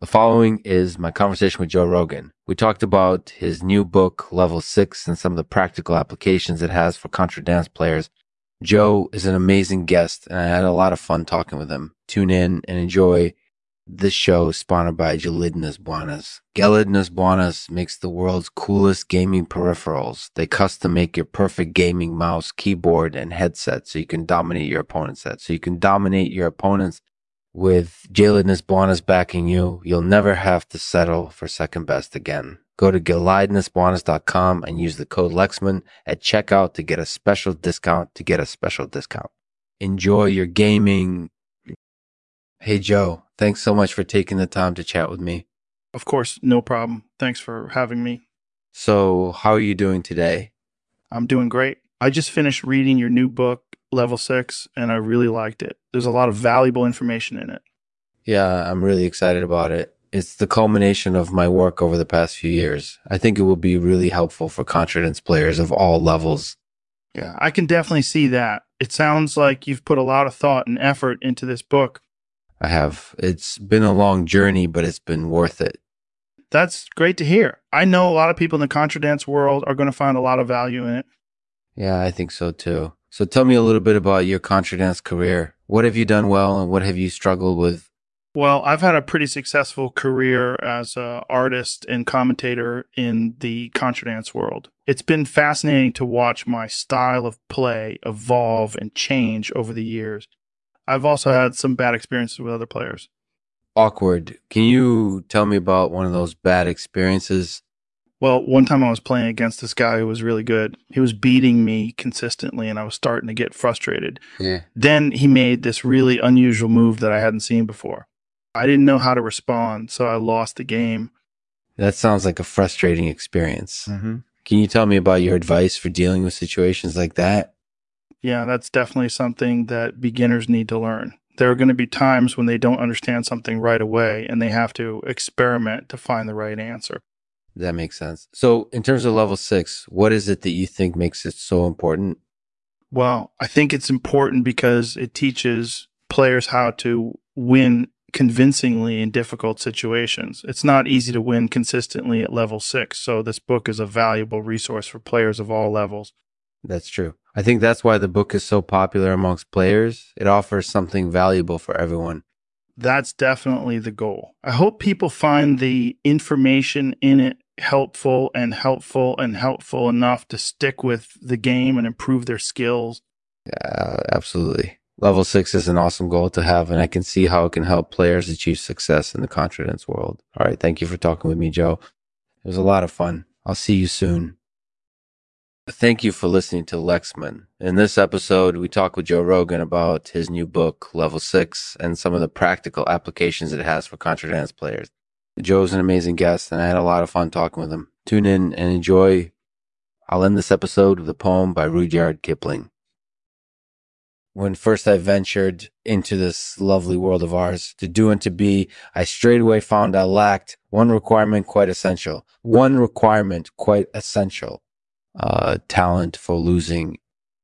The following is my conversation with Joe Rogan. We talked about his new book, Level 6, and some of the practical applications it has for contra dance players. Joe is an amazing guest, and I had a lot of fun talking with him. Tune in and enjoy this show sponsored by Gelidnas Buenas. Gelidnas Buenas makes the world's coolest gaming peripherals. They custom make your perfect gaming mouse, keyboard, and headset so you can dominate your opponent's set. So you can dominate your opponents with Gelidnas Buenas backing you. You'll never have to settle for second best again. Go to gelidnasbuenas.com and use the code Lexman at checkout to get a special discount to get a special discount. Enjoy your gaming. Hey, Joe. Thanks so much for taking the time to chat with me. Of course, no problem. Thanks for having me. So, how are you doing today? I'm doing great. I just finished reading your new book, Level 6, and I really liked it. There's a lot of valuable information in it. Yeah, I'm really excited about it. It's the culmination of my work over the past few years. I think it will be really helpful for contra dance players of all levels. Yeah, I can definitely see that. It sounds like you've put a lot of thought and effort into this book. I have. It's been a long journey, but it's been worth it. That's great to hear. I know a lot of people in the contra dance world are going to find a lot of value in it. Yeah, I think so too. So tell me a little bit about your contra dance career. What have you done well and what have you struggled with? Well, I've had a pretty successful career as an artist and commentator in the contra dance world. It's been fascinating to watch my style of play evolve and change over the years. I've also had some bad experiences with other players. Awkward. Can you tell me about one of those bad experiences? Well, one time I was playing against this guy who was really good. He was beating me consistently, and I was starting to get frustrated. Yeah. Then he made this really unusual move that I hadn't seen before. I didn't know how to respond, so I lost the game. That sounds like a frustrating experience. Mm-hmm. Can you tell me about your advice for dealing with situations like that? Yeah, that's definitely something that beginners need to learn. There are going to be times when they don't understand something right away and they have to experiment to find the right answer. That makes sense. So, in terms of level six, what is it that you think makes it so important? Well, I think it's important because it teaches players how to win convincingly in difficult situations. It's not easy to win consistently at level six. So, this book is a valuable resource for players of all levels. That's true. I think that's why the book is so popular amongst players. It offers something valuable for everyone. That's definitely the goal. I hope people find the information in it helpful and helpful and helpful enough to stick with the game and improve their skills. Yeah, absolutely. Level six is an awesome goal to have, and I can see how it can help players achieve success in the contra dance world. All right. Thank you for talking with me, Joe. It was a lot of fun. I'll see you soon. Thank you for listening to Lexman. In this episode, we talk with Joe Rogan about his new book, Level 6, and some of the practical applications it has for contra dance players. Joe's an amazing guest, and I had a lot of fun talking with him. Tune in and enjoy. I'll end this episode with a poem by Rudyard Kipling. When first I ventured into this lovely world of ours, to do and to be, I straightway found I lacked one requirement quite essential. One requirement quite essential uh, talent for losing